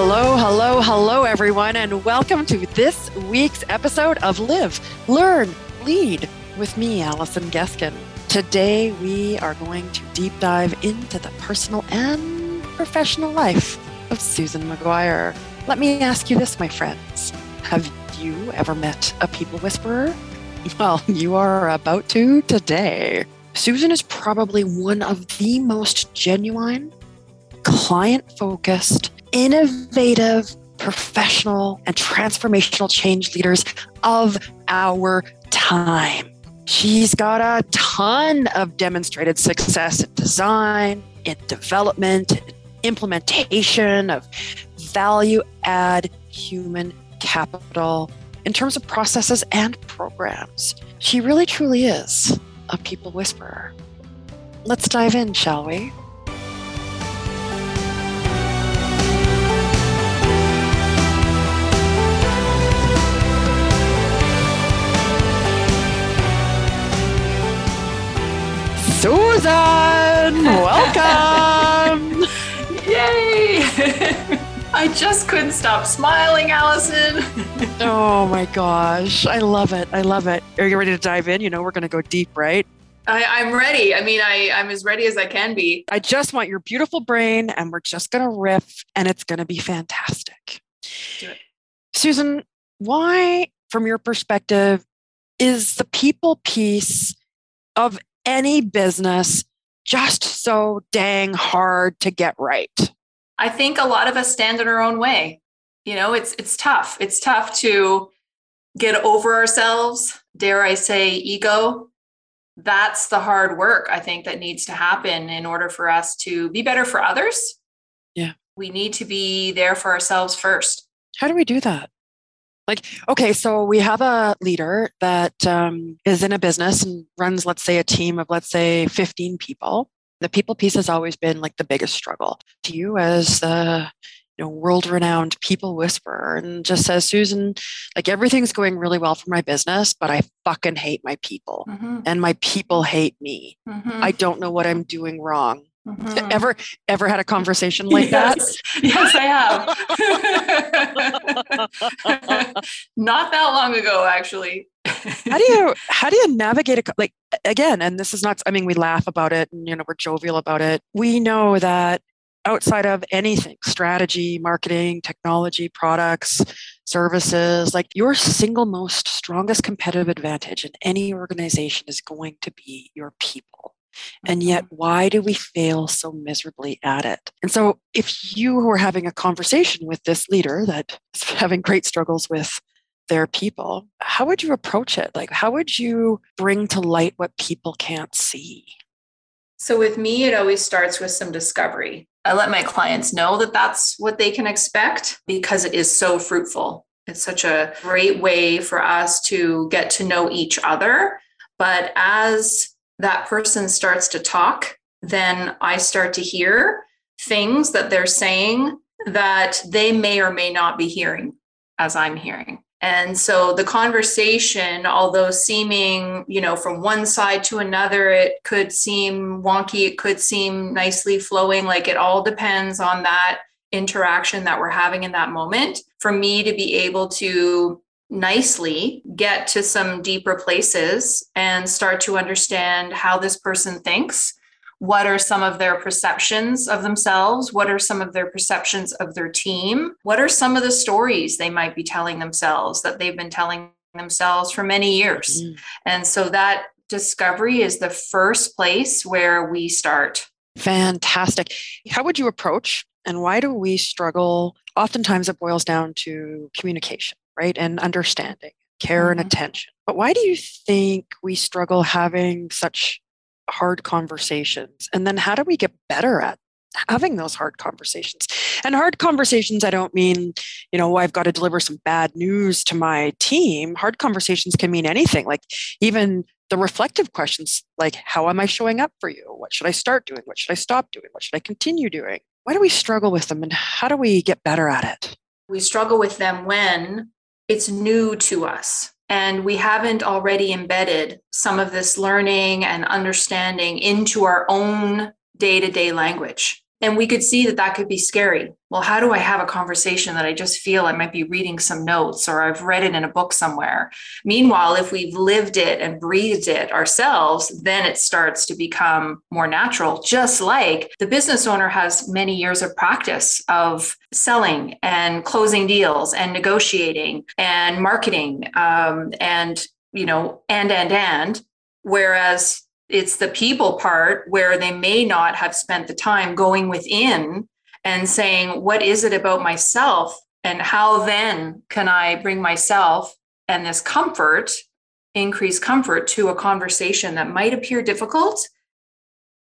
Hello, hello, hello, everyone, and welcome to this week's episode of Live, Learn, Lead with me, Allison Geskin. Today, we are going to deep dive into the personal and professional life of Susan McGuire. Let me ask you this, my friends Have you ever met a people whisperer? Well, you are about to today. Susan is probably one of the most genuine, client focused, innovative, professional, and transformational change leaders of our time. She's got a ton of demonstrated success in design, in development, in implementation of value add human capital in terms of processes and programs. She really truly is a people whisperer. Let's dive in, shall we? I just couldn't stop smiling, Allison. oh my gosh. I love it. I love it. Are you ready to dive in? You know, we're going to go deep, right? I, am ready. I mean, I, I'm as ready as I can be. I just want your beautiful brain, and we're just going to riff, and it's going to be fantastic. Do it. Susan, why, from your perspective, is the people piece of any business just so dang hard to get right? I think a lot of us stand in our own way. You know, it's it's tough. It's tough to get over ourselves, dare I say ego. That's the hard work I think that needs to happen in order for us to be better for others. Yeah. We need to be there for ourselves first. How do we do that? Like, okay, so we have a leader that um, is in a business and runs, let's say, a team of, let's say, 15 people. The people piece has always been like the biggest struggle. To you, as the you know, world-renowned people whisperer, and just says, Susan, like everything's going really well for my business, but I fucking hate my people, mm-hmm. and my people hate me. Mm-hmm. I don't know what I'm doing wrong. Mm-hmm. Ever ever had a conversation like yes. that? Yes, I have. Not that long ago, actually. how do you how do you navigate a like again? And this is not. I mean, we laugh about it, and you know, we're jovial about it. We know that outside of anything strategy marketing technology products services like your single most strongest competitive advantage in any organization is going to be your people and yet, mm-hmm. why do we fail so miserably at it? And so, if you were having a conversation with this leader that is having great struggles with their people, how would you approach it? Like, how would you bring to light what people can't see? So, with me, it always starts with some discovery. I let my clients know that that's what they can expect because it is so fruitful. It's such a great way for us to get to know each other. But as that person starts to talk, then I start to hear things that they're saying that they may or may not be hearing as I'm hearing. And so the conversation, although seeming, you know, from one side to another, it could seem wonky, it could seem nicely flowing, like it all depends on that interaction that we're having in that moment. For me to be able to nicely get to some deeper places and start to understand how this person thinks. What are some of their perceptions of themselves? What are some of their perceptions of their team? What are some of the stories they might be telling themselves that they've been telling themselves for many years? Mm. And so that discovery is the first place where we start. Fantastic. How would you approach and why do we struggle? Oftentimes it boils down to communication right? And understanding, care mm-hmm. and attention. But why do you think we struggle having such hard conversations? And then how do we get better at having those hard conversations? And hard conversations, I don't mean, you know, I've got to deliver some bad news to my team. Hard conversations can mean anything, like even the reflective questions like how am i showing up for you what should i start doing what should i stop doing what should i continue doing why do we struggle with them and how do we get better at it we struggle with them when it's new to us and we haven't already embedded some of this learning and understanding into our own day to day language. And we could see that that could be scary. Well, how do I have a conversation that I just feel I might be reading some notes or I've read it in a book somewhere? Meanwhile, if we've lived it and breathed it ourselves, then it starts to become more natural, just like the business owner has many years of practice of selling and closing deals and negotiating and marketing um, and, you know, and, and, and. Whereas it's the people part where they may not have spent the time going within and saying, What is it about myself? And how then can I bring myself and this comfort, increase comfort to a conversation that might appear difficult?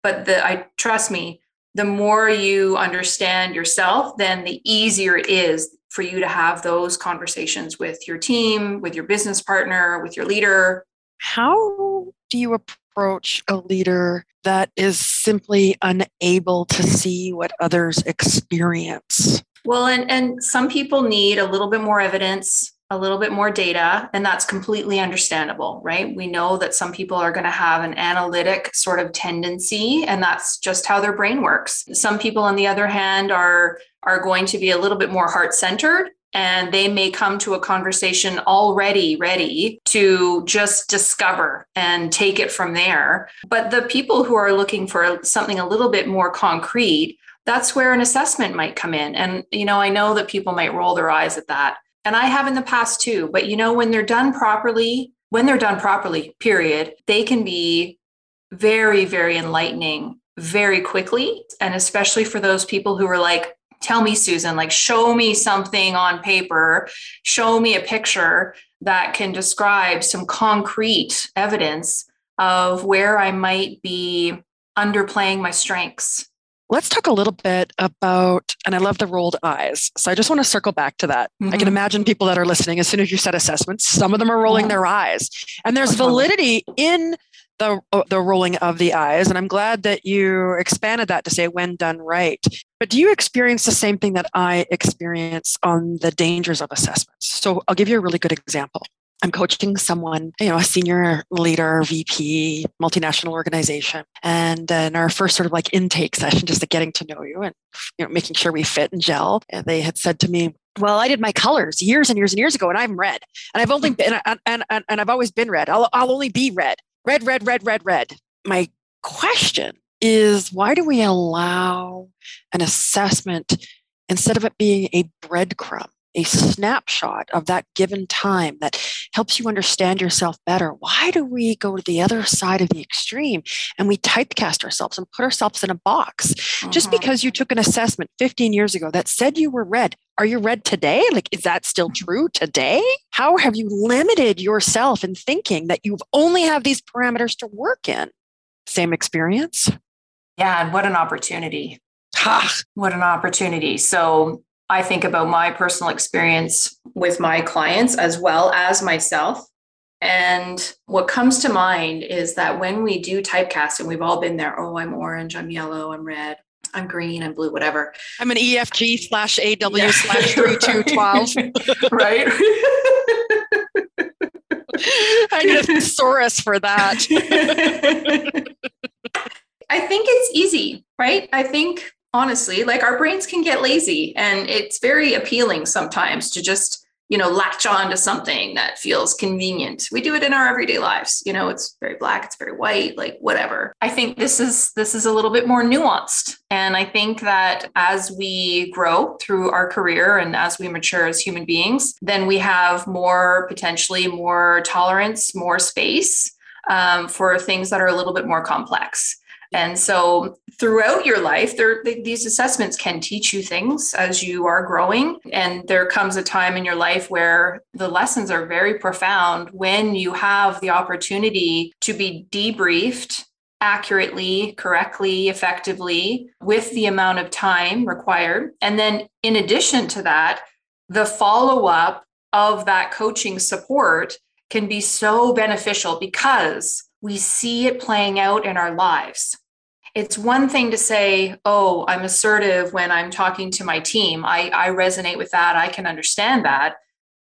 But the, I trust me, the more you understand yourself, then the easier it is for you to have those conversations with your team, with your business partner, with your leader. How do you approach a leader that is simply unable to see what others experience? Well, and, and some people need a little bit more evidence, a little bit more data, and that's completely understandable, right? We know that some people are going to have an analytic sort of tendency, and that's just how their brain works. Some people, on the other hand, are are going to be a little bit more heart centered and they may come to a conversation already ready to just discover and take it from there. But the people who are looking for something a little bit more concrete, that's where an assessment might come in. And, you know, I know that people might roll their eyes at that. And I have in the past too. But, you know, when they're done properly, when they're done properly, period, they can be very, very enlightening very quickly. And especially for those people who are like, tell me susan like show me something on paper show me a picture that can describe some concrete evidence of where i might be underplaying my strengths Let's talk a little bit about, and I love the rolled eyes. So I just want to circle back to that. Mm-hmm. I can mm-hmm. imagine people that are listening, as soon as you said assessments, some of them are rolling their eyes. And there's validity in the, uh, the rolling of the eyes. And I'm glad that you expanded that to say when done right. But do you experience the same thing that I experience on the dangers of assessments? So I'll give you a really good example. I'm coaching someone, you know, a senior leader, VP, multinational organization. And in our first sort of like intake session, just getting to know you and, you know, making sure we fit and gel, and they had said to me, well, I did my colors years and years and years ago, and I'm red, and I've only been, and, and, and, and I've always been red. I'll, I'll only be red red, red, red, red, red. My question is why do we allow an assessment instead of it being a breadcrumb, a snapshot of that given time that helps you understand yourself better? Why do we go to the other side of the extreme and we typecast ourselves and put ourselves in a box? Uh-huh. Just mm-hmm. because you took an assessment 15 years ago that said you were red, are you red today? Like, is that still true today? How have you limited yourself in thinking that you only have these parameters to work in? Same experience? Yeah, and what an opportunity. Ha, what an opportunity. So I think about my personal experience with my clients as well as myself. And what comes to mind is that when we do typecast, and we've all been there, oh, I'm orange, I'm yellow, I'm red, I'm green, I'm blue, whatever. I'm an EFG slash AW yeah. slash 3212. right? I need a thesaurus for that. I think it's easy, right? I think honestly like our brains can get lazy and it's very appealing sometimes to just you know latch on to something that feels convenient. We do it in our everyday lives. You know it's very black it's very white like whatever. I think this is this is a little bit more nuanced. And i think that as we grow through our career and as we mature as human beings then we have more potentially more tolerance more space um, for things that are a little bit more complex and so throughout your life, there, these assessments can teach you things as you are growing. And there comes a time in your life where the lessons are very profound when you have the opportunity to be debriefed accurately, correctly, effectively with the amount of time required. And then, in addition to that, the follow up of that coaching support can be so beneficial because we see it playing out in our lives. It's one thing to say, oh, I'm assertive when I'm talking to my team. I, I resonate with that. I can understand that.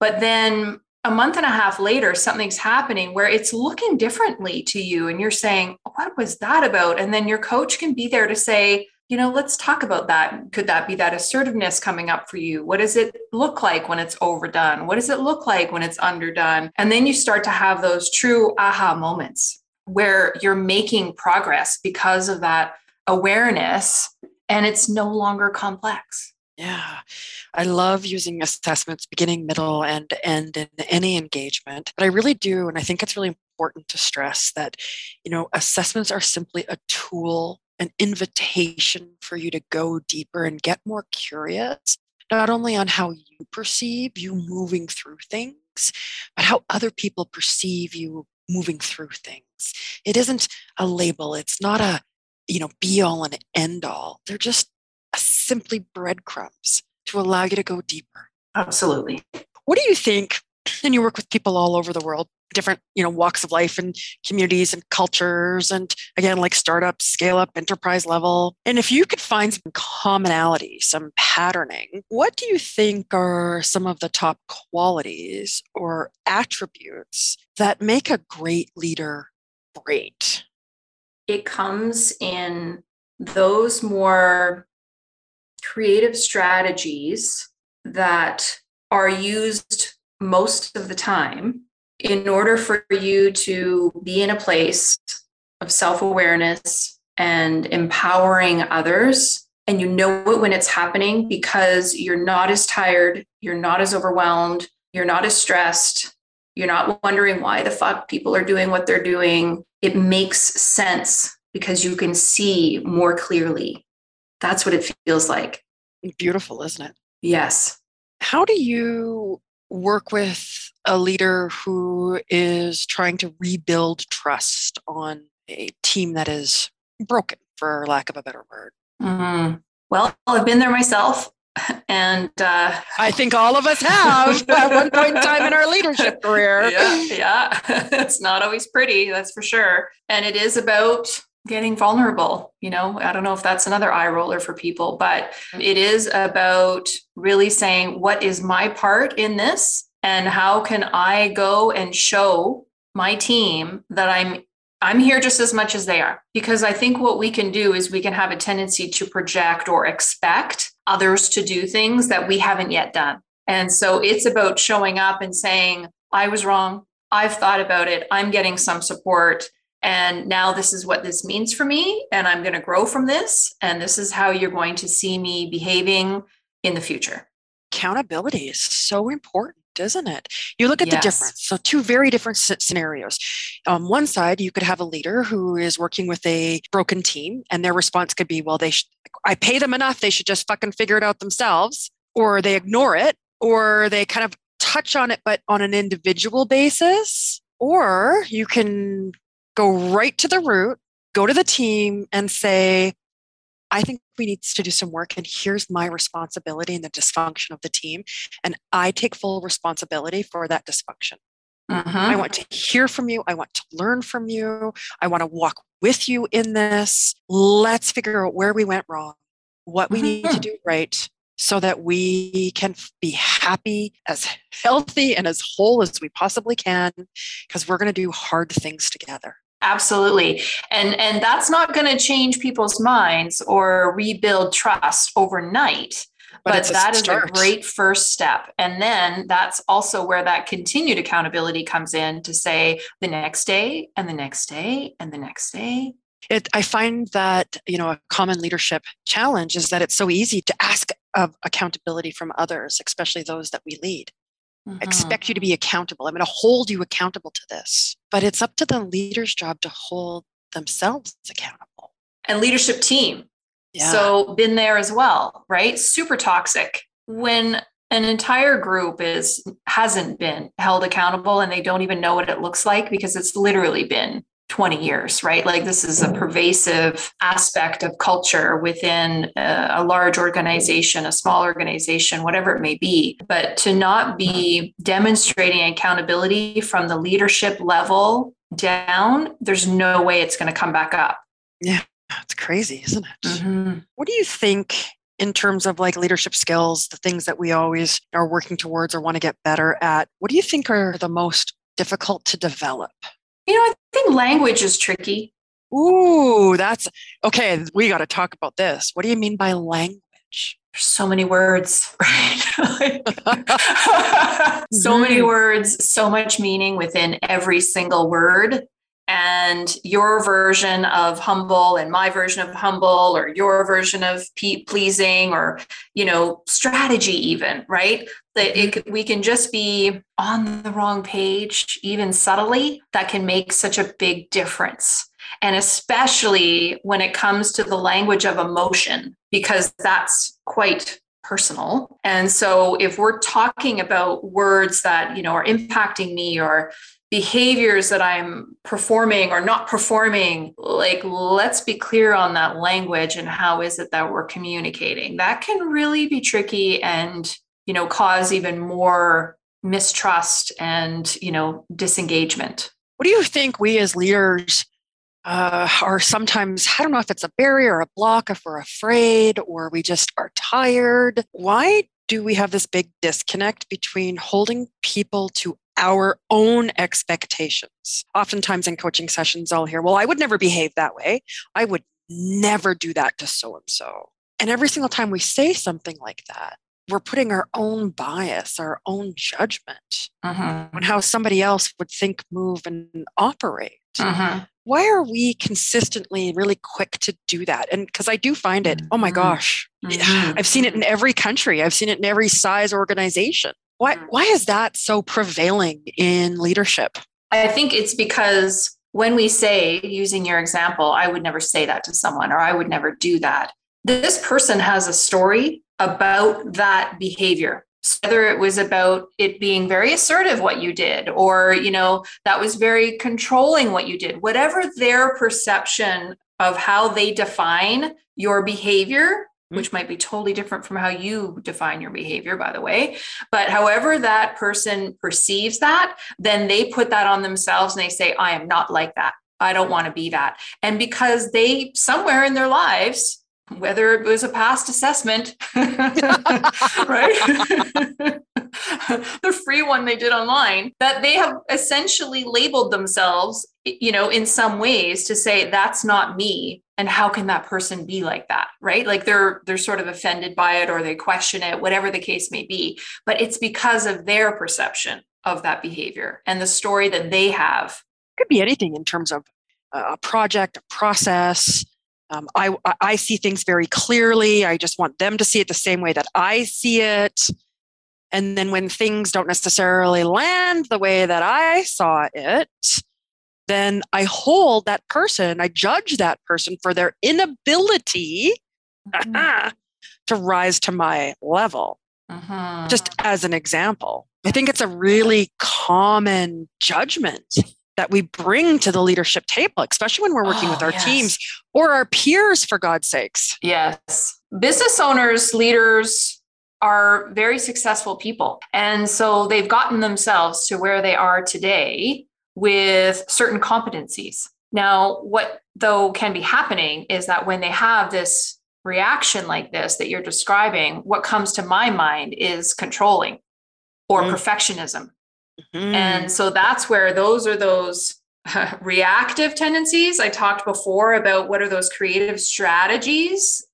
But then a month and a half later, something's happening where it's looking differently to you. And you're saying, what was that about? And then your coach can be there to say, you know, let's talk about that. Could that be that assertiveness coming up for you? What does it look like when it's overdone? What does it look like when it's underdone? And then you start to have those true aha moments where you're making progress because of that awareness and it's no longer complex. Yeah, I love using assessments, beginning, middle, and end in any engagement. But I really do, and I think it's really important to stress that, you know, assessments are simply a tool, an invitation for you to go deeper and get more curious, not only on how you perceive you moving through things, but how other people perceive you moving through things. It isn't a label. It's not a, you know, be all and end all. They're just simply breadcrumbs to allow you to go deeper. Absolutely. What do you think? And you work with people all over the world, different, you know, walks of life and communities and cultures, and again, like startup, scale up, enterprise level. And if you could find some commonality, some patterning, what do you think are some of the top qualities or attributes that make a great leader great? It comes in those more creative strategies that are used most of the time in order for you to be in a place of self awareness and empowering others. And you know it when it's happening because you're not as tired, you're not as overwhelmed, you're not as stressed, you're not wondering why the fuck people are doing what they're doing. It makes sense because you can see more clearly. That's what it feels like. Beautiful, isn't it? Yes. How do you work with a leader who is trying to rebuild trust on a team that is broken, for lack of a better word? Mm-hmm. Well, I've been there myself. And uh, I think all of us have at one point in time in our leadership career. Yeah, yeah. it's not always pretty, that's for sure. And it is about getting vulnerable. You know, I don't know if that's another eye roller for people, but it is about really saying, what is my part in this? And how can I go and show my team that I'm I'm here just as much as they are because I think what we can do is we can have a tendency to project or expect others to do things that we haven't yet done. And so it's about showing up and saying, I was wrong. I've thought about it. I'm getting some support. And now this is what this means for me. And I'm going to grow from this. And this is how you're going to see me behaving in the future. Accountability is so important isn't it? You look at yes. the difference. So, two very different scenarios. On one side, you could have a leader who is working with a broken team, and their response could be, Well, they sh- I pay them enough. They should just fucking figure it out themselves, or they ignore it, or they kind of touch on it, but on an individual basis. Or you can go right to the root, go to the team and say, I think we need to do some work, and here's my responsibility in the dysfunction of the team. And I take full responsibility for that dysfunction. Uh-huh. I want to hear from you. I want to learn from you. I want to walk with you in this. Let's figure out where we went wrong, what we need to mm-hmm. do right, so that we can be happy, as healthy, and as whole as we possibly can, because we're going to do hard things together absolutely and and that's not going to change people's minds or rebuild trust overnight but, but that is a great first step and then that's also where that continued accountability comes in to say the next day and the next day and the next day it, I find that you know a common leadership challenge is that it's so easy to ask of accountability from others, especially those that we lead. Mm-hmm. expect you to be accountable. I'm going to hold you accountable to this. But it's up to the leader's job to hold themselves accountable. And leadership team. Yeah. So been there as well, right? Super toxic. When an entire group is hasn't been held accountable and they don't even know what it looks like because it's literally been 20 years, right? Like this is a pervasive aspect of culture within a, a, large organization, a small organization, whatever it may be. But to not be demonstrating accountability from the leadership level down, there's no way it's going to come back up. Yeah, it's crazy, isn't it? Mm-hmm. What do you think in terms of like leadership skills, the things that we always are working towards or want to get better at? What do you think are the most difficult to develop? You know, I think language is tricky. Ooh, that's okay. We got to talk about this. What do you mean by language? There's so many words, right? so many mm-hmm. words, so much meaning within every single word and your version of humble and my version of humble or your version of pleasing or you know strategy even right? That it mm-hmm. we can just be on the wrong page even subtly that can make such a big difference. And especially when it comes to the language of emotion because that's quite personal. And so if we're talking about words that you know are impacting me or behaviors that I'm performing or not performing, like let's be clear on that language and how is it that we're communicating. That can really be tricky and, you know, cause even more mistrust and, you know, disengagement. What do you think we as leaders uh, are sometimes, I don't know if it's a barrier or a block, if we're afraid or we just are tired. Why do we have this big disconnect between holding people to our own expectations. Oftentimes in coaching sessions, I'll hear, well, I would never behave that way. I would never do that to so and so. And every single time we say something like that, we're putting our own bias, our own judgment mm-hmm. on how somebody else would think, move, and operate. Mm-hmm. Why are we consistently really quick to do that? And because I do find it, oh my mm-hmm. gosh, mm-hmm. I've seen it in every country, I've seen it in every size organization. Why, mm. why is that so prevailing in leadership? I think it's because when we say, using your example, I would never say that to someone or I would never do that, this person has a story about that behavior whether it was about it being very assertive what you did or you know that was very controlling what you did whatever their perception of how they define your behavior Which might be totally different from how you define your behavior, by the way. But however that person perceives that, then they put that on themselves and they say, I am not like that. I don't want to be that. And because they, somewhere in their lives, whether it was a past assessment, right? the free one they did online, that they have essentially labeled themselves, you know, in some ways to say, that's not me and how can that person be like that right like they're they're sort of offended by it or they question it whatever the case may be but it's because of their perception of that behavior and the story that they have could be anything in terms of uh, a project a process um, I, I see things very clearly i just want them to see it the same way that i see it and then when things don't necessarily land the way that i saw it then I hold that person, I judge that person for their inability mm-hmm. to rise to my level. Mm-hmm. Just as an example, I think it's a really common judgment that we bring to the leadership table, especially when we're working oh, with our yes. teams or our peers, for God's sakes. Yes. Business owners, leaders, are very successful people. And so they've gotten themselves to where they are today with certain competencies. Now, what though can be happening is that when they have this reaction like this that you're describing, what comes to my mind is controlling or mm. perfectionism. Mm-hmm. And so that's where those are those uh, reactive tendencies. I talked before about what are those creative strategies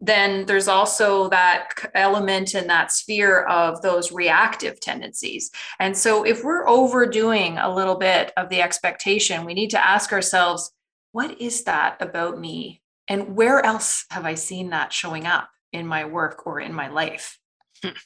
then there's also that element in that sphere of those reactive tendencies. And so, if we're overdoing a little bit of the expectation, we need to ask ourselves, what is that about me? And where else have I seen that showing up in my work or in my life?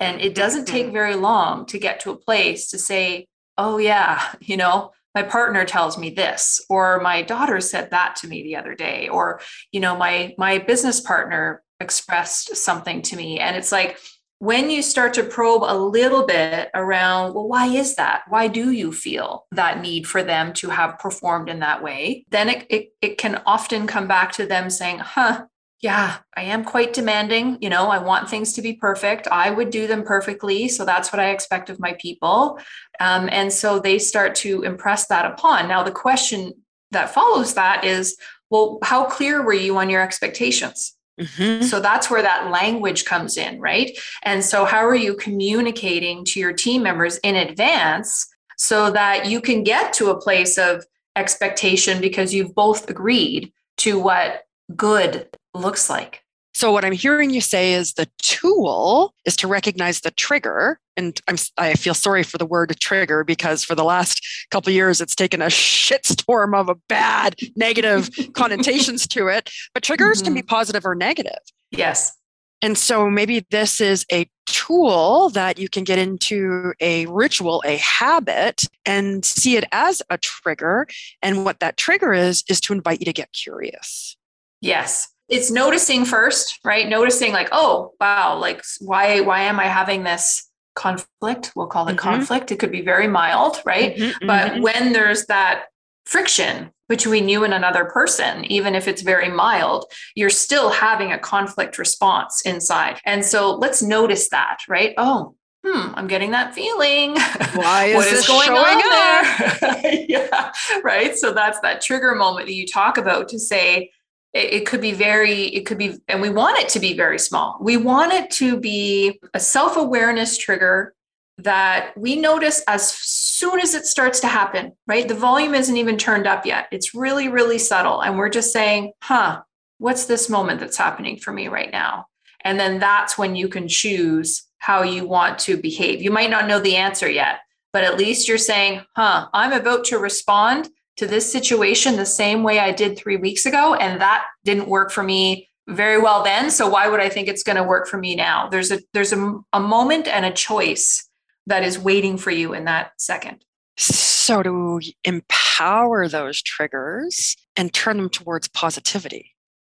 And it doesn't take mm-hmm. very long to get to a place to say, oh, yeah, you know, my partner tells me this or my daughter said that to me the other day or you know my my business partner expressed something to me. And it's like, when you start to probe a little bit around, well, why is that? Why do you feel that need for them to have performed in that way? Then it, it, it can often come back to them saying, huh, yeah, I am quite demanding. You know, I want things to be perfect. I would do them perfectly. So that's what I expect of my people. Um, and so they start to impress that upon. Now, the question that follows that is, well, how clear were you on your expectations? Mm-hmm. So that's where that language comes in, right? And so, how are you communicating to your team members in advance so that you can get to a place of expectation because you've both agreed to what good looks like. So what I'm hearing you say is the tool is to recognize the trigger. And I'm, I feel sorry for the word trigger because for the last couple years, it's taken a shitstorm of a bad negative connotations to it. But triggers mm-hmm. can be mm-hmm. positive or negative. Yes. And so maybe this is a tool that you can get into a ritual, a habit, and see it as a trigger. And what that trigger is, is to invite you to get curious. Yes it's noticing first, right? Noticing like, oh, wow, like why why am I having this conflict? We'll call it mm-hmm. conflict. It could be very mild, right? Mm-hmm, but mm-hmm. when there's that friction between you and another person, even if it's very mild, you're still having a conflict response inside. And so let's notice that, right? Oh, hmm, I'm getting that feeling. Why is, what is going on there? yeah, right. So that's that trigger moment that you talk about to say, it, could be very it could be and we want it to be very small we want it to be a self-awareness trigger that we notice as soon as it starts to happen, right? The volume isn't even turned up yet. It's really, really subtle. And we're just saying, huh, what's this moment that's happening for me right now? And then that's when you can choose how you want to behave. You might not know the answer yet, but at least you're saying, huh, I'm about to respond to this situation the same way I did three weeks ago. And that didn't work for me very well then. So why would I think it's going to work for me now? There's a there's a, a moment and a choice that is waiting for you in that second. So to empower those triggers and turn them towards positivity.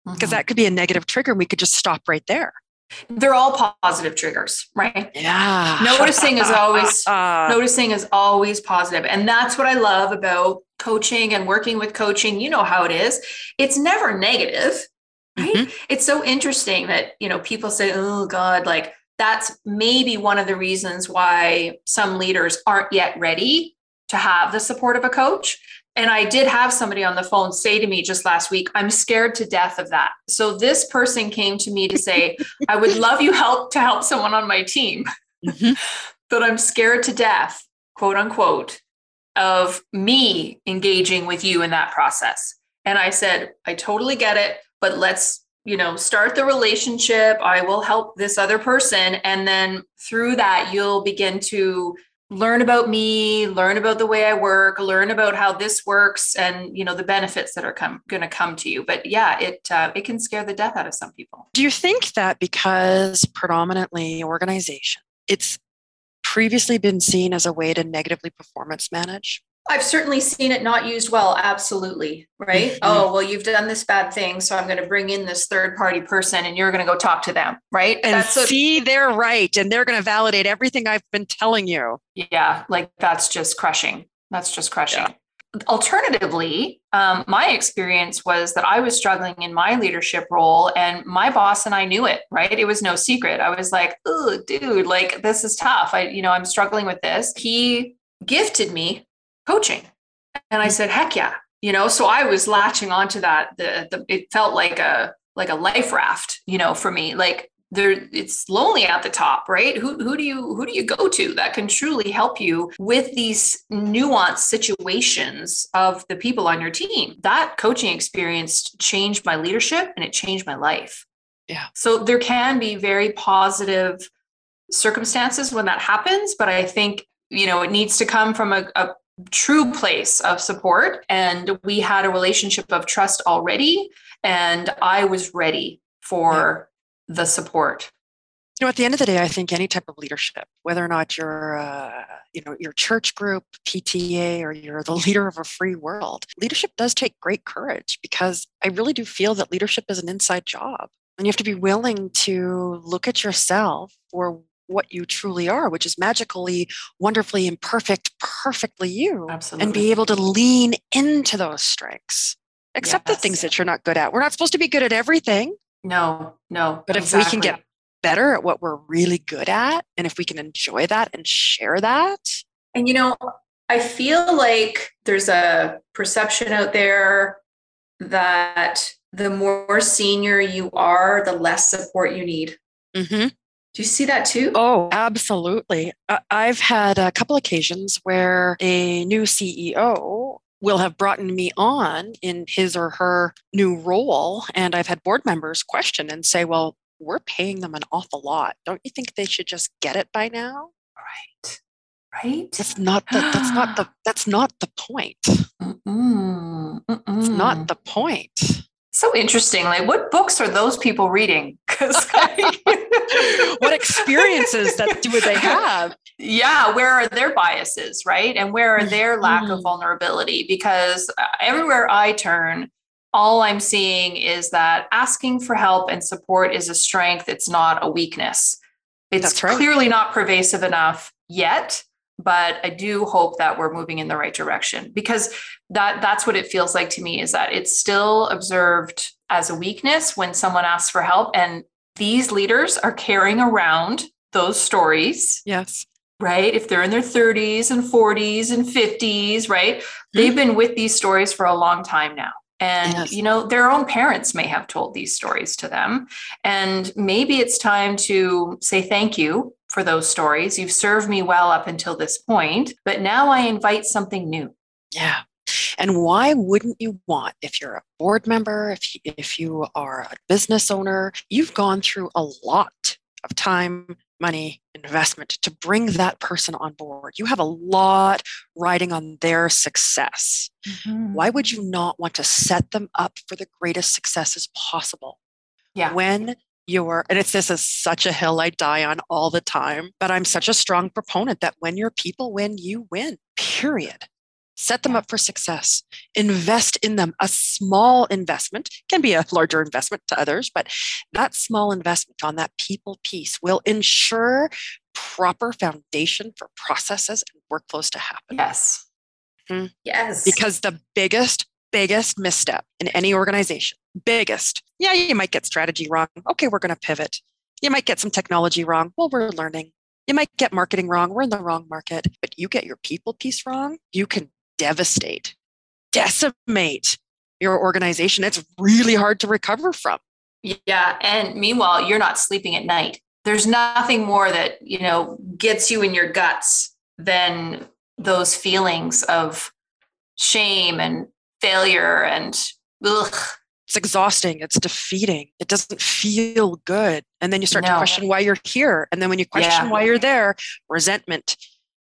Because mm-hmm. that could be a negative trigger. We could just stop right there. They're all positive triggers, right? Yeah. Noticing is always noticing is always positive. And that's what I love about coaching and working with coaching. You know how it is. It's never negative, right? Mm-hmm. It's so interesting that, you know, people say, "Oh god, like that's maybe one of the reasons why some leaders aren't yet ready to have the support of a coach and I did have somebody on the phone say to me just last week, I'm scared to death of that. So this person came to me to say, I would love you help to help someone on my team. Mm-hmm. but I'm scared to death, quote unquote, of me engaging with you in that process. And I said, I totally get it, but let's, you know, start the relationship. I will help this other person. And then through that, you'll begin to learn about me learn about the way i work learn about how this works and you know the benefits that are come going to come to you but yeah it uh, it can scare the death out of some people do you think that because predominantly organization it's previously been seen as a way to negatively performance manage I've certainly seen it not used well. Absolutely. Right. Mm-hmm. Oh, well, you've done this bad thing. So I'm going to bring in this third party person and you're going to go talk to them. Right. And that's see, a- they're right. And they're going to validate everything I've been telling you. Yeah. Like that's just crushing. That's just crushing. Yeah. Alternatively, um, my experience was that I was struggling in my leadership role, and my boss and I knew it. Right, it was no secret. I was like, "Oh, dude, like this is tough. I, you know, I'm struggling with this." He gifted me coaching. And I said, heck yeah. You know, so I was latching onto that. The, the it felt like a like a life raft, you know, for me. Like there it's lonely at the top, right? Who who do you who do you go to that can truly help you with these nuanced situations of the people on your team? That coaching experience changed my leadership and it changed my life. Yeah. So there can be very positive circumstances when that happens, but I think you know it needs to come from a, a true place of support. And we had a relationship of trust already. And I was ready for. The support. You know, at the end of the day, I think any type of leadership, whether or not you're, uh, you know, your church group, PTA, or you're the leader of a free world, leadership does take great courage because I really do feel that leadership is an inside job. And you have to be willing to look at yourself for what you truly are, which is magically, wonderfully imperfect, perfectly you. Absolutely. And be able to lean into those strengths. Accept yes. the things that you're not good at. We're not supposed to be good at everything. No, no. But exactly. if we can get better at what we're really good at, and if we can enjoy that and share that. And you know, I feel like there's a perception out there that the more senior you are, the less support you need. Mm-hmm. Do you see that too? Oh, absolutely. I've had a couple occasions where a new CEO will have brought me on in his or her new role. And I've had board members question and say, well, we're paying them an awful lot. Don't you think they should just get it by now? Right. Right. That's not the that's not the that's not the point. Mm-mm. Mm-mm. It's not the point. So interesting. Like, what books are those people reading? Because what experiences that do they have? Yeah, where are their biases, right? And where are their lack of mm-hmm. vulnerability? Because uh, everywhere I turn, all I'm seeing is that asking for help and support is a strength. It's not a weakness. It's right. clearly not pervasive enough yet but I do hope that we're moving in the right direction because that that's what it feels like to me is that it's still observed as a weakness when someone asks for help and these leaders are carrying around those stories. Yes. Right? If they're in their 30s and 40s and 50s, right? Mm-hmm. They've been with these stories for a long time now. And, yes. you know, their own parents may have told these stories to them. And maybe it's time to say thank you for those stories. You've served me well up until this point, but now I invite something new. Yeah. And why wouldn't you want, if you're a board member, if you, if you are a business owner, you've gone through a lot of time, money, investment to bring that person on board. You have a lot riding on their success. Mm-hmm. Why would you not want to set them up for the greatest successes possible? Yeah. When your and it's this is such a hill I die on all the time, but I'm such a strong proponent that when your people win, you win. Period. Set them up for success. Invest in them. A small investment can be a larger investment to others, but that small investment on that people piece will ensure proper foundation for processes and workflows to happen. Yes. Mm-hmm. Yes. Because the biggest, biggest misstep in any organization biggest. Yeah, you might get strategy wrong. Okay, we're going to pivot. You might get some technology wrong. Well, we're learning. You might get marketing wrong. We're in the wrong market. But you get your people piece wrong, you can devastate, decimate your organization. It's really hard to recover from. Yeah. And meanwhile, you're not sleeping at night. There's nothing more that, you know, gets you in your guts than those feelings of shame and failure and ugh, it's exhausting it's defeating it doesn't feel good and then you start no. to question why you're here and then when you question yeah. why you're there resentment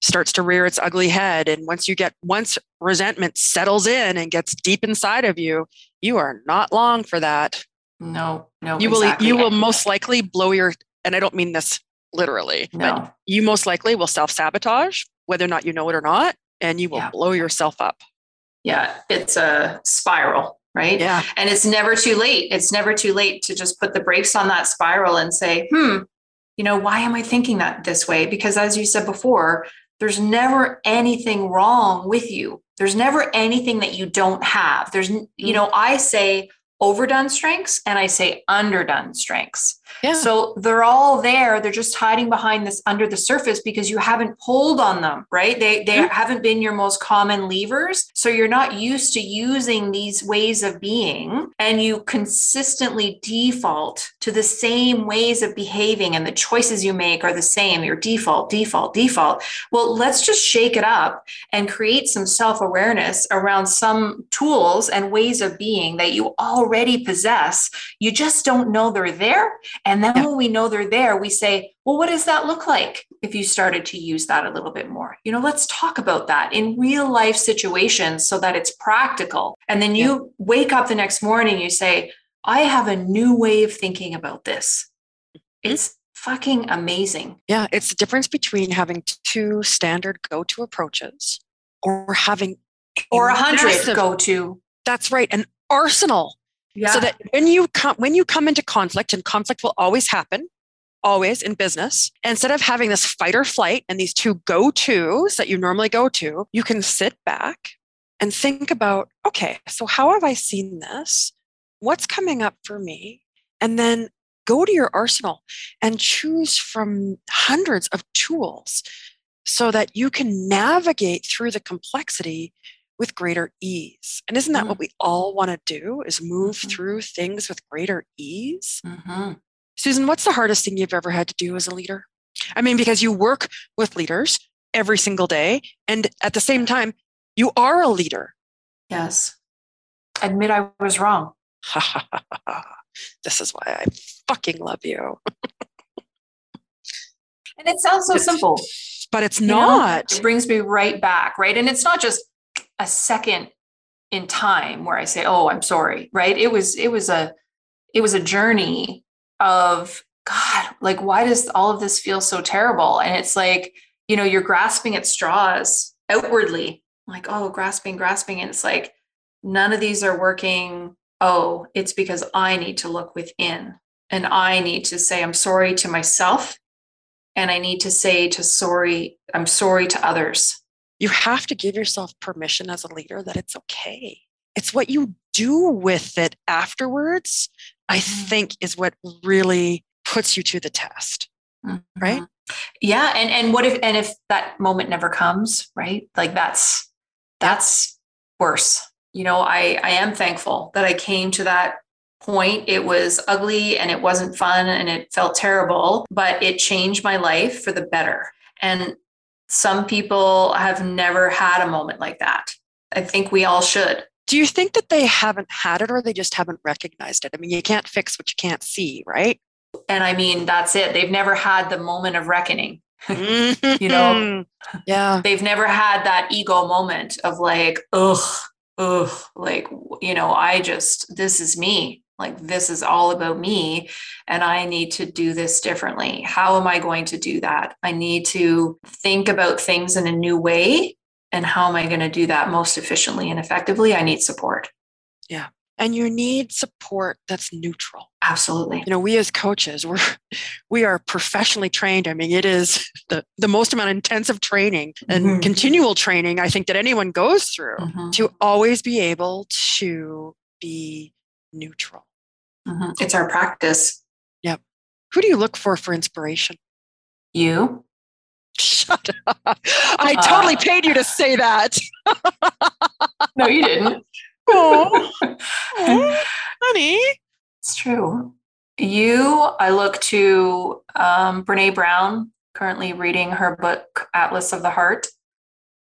starts to rear its ugly head and once you get once resentment settles in and gets deep inside of you you are not long for that no no you exactly. will you will most likely blow your and i don't mean this literally no. but you most likely will self-sabotage whether or not you know it or not and you will yeah. blow yourself up yeah it's a spiral right? Yeah. And it's never too late. It's never too late to just put the brakes on that spiral and say, hmm, you know, why am I thinking that this way? Because as you said before, there's never anything wrong with you. There's never anything that you don't have. There's, you mm-hmm. know, I say overdone strengths and I say underdone strengths. Yeah. So they're all there. They're just hiding behind this under the surface because you haven't pulled on them, right? They they mm-hmm. haven't been your most common levers. So you're not used to using these ways of being and you consistently default to the same ways of behaving and the choices you make are the same. Your default, default, default. Well, let's just shake it up and create some self-awareness around some tools and ways of being that you already possess. You just don't know they're there and then yeah. when we know they're there, we say, well, what does that look like if you started to use that a little bit more? You know, let's talk about that in real life situations so that it's practical. And then you yeah. wake up the next morning, you say, I have a new way of thinking about this. Mm-hmm. It's fucking amazing. Yeah, it's the difference between having two standard go to approaches or having or a hundred go to. That's right, an arsenal yeah. So that when you come when you come into conflict, and conflict will always happen, always in business, instead of having this fight or flight and these two go-tos that you normally go to, you can sit back and think about, okay, so how have I seen this? What's coming up for me? And then go to your arsenal and choose from hundreds of tools so that you can navigate through the complexity with greater ease. And isn't that mm-hmm. what we all want to do is move mm-hmm. through things with greater ease? Mm-hmm. Susan, what's the hardest thing you've ever had to do as a leader? I mean, because you work with leaders every single day. And at the same time, you are a leader. Yes. Admit I was wrong. this is why I fucking love you. and it sounds so simple. But it's you know? not. It brings me right back, right? And it's not just a second in time where I say, "Oh, I'm sorry," right? It was it was a it was a journey of God, like why does all of this feel so terrible? And it's like, you know, you're grasping at straws outwardly, like, oh, grasping, grasping. And it's like, none of these are working. Oh, it's because I need to look within and I need to say, I'm sorry to myself. And I need to say to sorry, I'm sorry to others. You have to give yourself permission as a leader that it's okay. It's what you do with it afterwards, I Mhm. think, is what really puts you to the test. Right? Mhm. Yeah. And and what if and if that moment never comes, right? Like that's that's worse. You know, I I am thankful that I came to that point. It was ugly and it wasn't fun and it felt terrible, but it changed my life for the better. And some people have never had a moment like that. I think we all should. Do you think that they haven't had it or they just haven't recognized it? I mean, you can't fix what you can't see, right? And I mean, that's it. They've never had the moment of reckoning. Mm-hmm. you know? Yeah. they've never had that ego moment of like, ugh, ugh, like, you know, I just, this is me. Like, this is all about me. And I need to do this differently. How am I going to do that? I need to think about things in a new way. And how am I going to do that most efficiently and effectively? I need support. Yeah. And you need support that's neutral. Absolutely. You know, we as coaches, we're we are professionally trained. I mean, it is the, the most amount of intensive training and Mhm. continual training I think that anyone goes through Mhm, to always be able to be neutral. Mhm. It's our practice. Yep. Who do you look for for inspiration? You, Shut up. I totally Uh, paid you to say that. no, you didn't. Oh, honey. It's true. You, I look to um, Brene Brown, currently reading her book, Atlas of the Heart.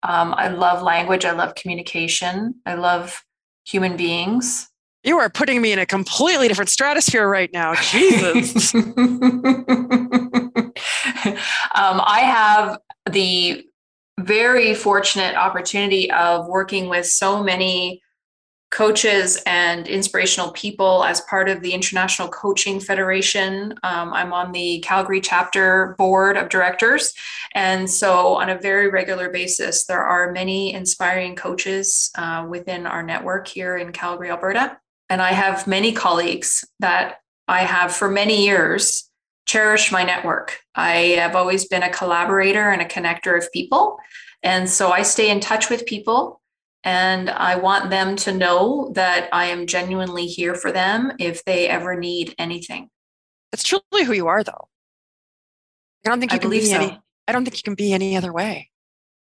Um, I love language. I love communication. I love human beings. You are putting me in a completely different stratosphere right now. Jesus. um, I have the very fortunate opportunity of working with so many coaches and inspirational people as part of the International Coaching Federation. Um, I'm on the Calgary chapter board of directors. And so, on a very regular basis, there are many inspiring coaches uh, within our network here in Calgary, Alberta. And I have many colleagues that I have for many years cherished my network. I have always been a collaborator and a connector of people. And so I stay in touch with people and I want them to know that I am genuinely here for them if they ever need anything. That's truly who you are, though. I don't think I you can be so. any. I don't think you can be any other way.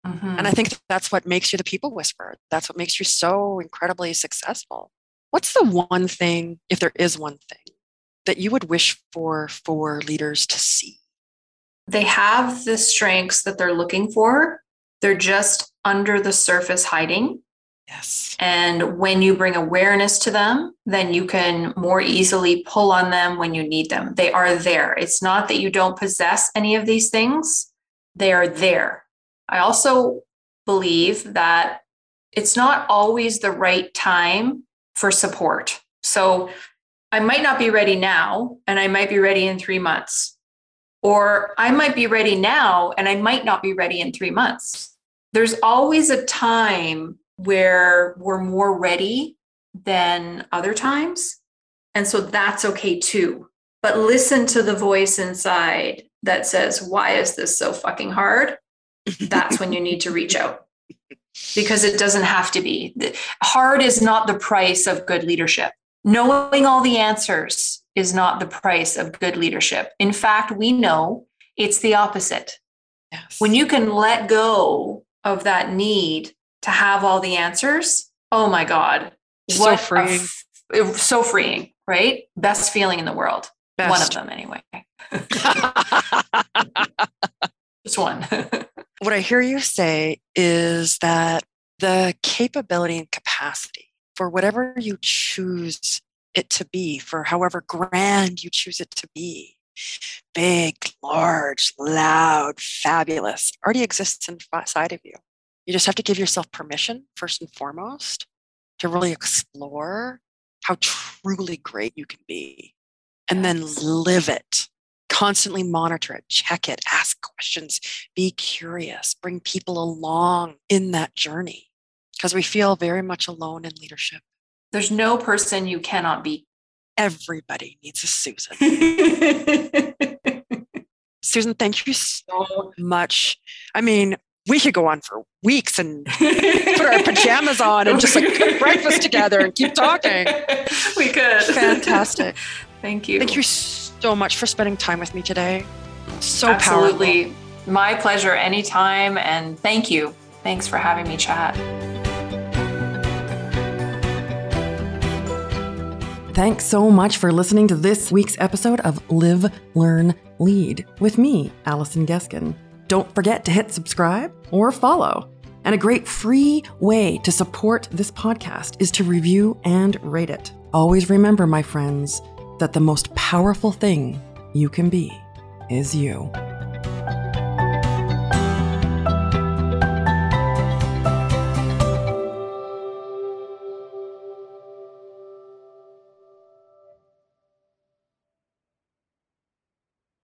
Mhm. And I think that's what makes you the people whisperer. That's what makes you so incredibly successful. What's the one thing, if there is one thing, that you would wish for for leaders to see? they have the strengths that they're looking for. They're just under the surface hiding. Yes. And when you bring awareness to them, then you can more easily pull on them when you need them. They are there. It's not that you don't possess any of these things, they are there. I also believe that it's not always the right time for support. So I might not be ready now, and I might be ready in three months. Or I might be ready now, and I might not be ready in three months. There's always a time where we're more ready than other times. And so that's okay too. But listen to the voice inside that says, Why is this so fucking hard? That's when you need to reach out because it doesn't have to be. Hard is not the price of good leadership. Knowing all the answers is not the price of good leadership. In fact, we know it's the opposite Yes. when you can let go of that need to have all the answers oh my god So freeing. f- so freeing right best feeling in the world one of them anyway just one what I hear you say is that the capability and capacity for whatever you choose it to be, for however grand you choose it to be. Big, large, loud, fabulous, already exists inside of you. You just have to give yourself permission, first and foremost, to really explore how truly great you can be and then live it. Constantly monitor it, check it, ask questions, be curious, bring people along in that journey because we feel very much alone in leadership. There's no person you cannot be. Everybody needs a Susan. Susan, thank you so much. I mean, we could go on for weeks and put our pajamas on and just like cook breakfast together and keep talking. We could. Fantastic. Thank you. Thank you so much for spending time with me today. So Absolutely. powerful. My pleasure anytime. And thank you. Thanks for having me chat. Thanks so much for listening to this week's episode of Live, Learn, Lead with me, Allison Geskin. Don't forget to hit subscribe or follow. And a great free way to support this podcast is to review and rate it. Always remember, my friends, that the most powerful thing you can be is you.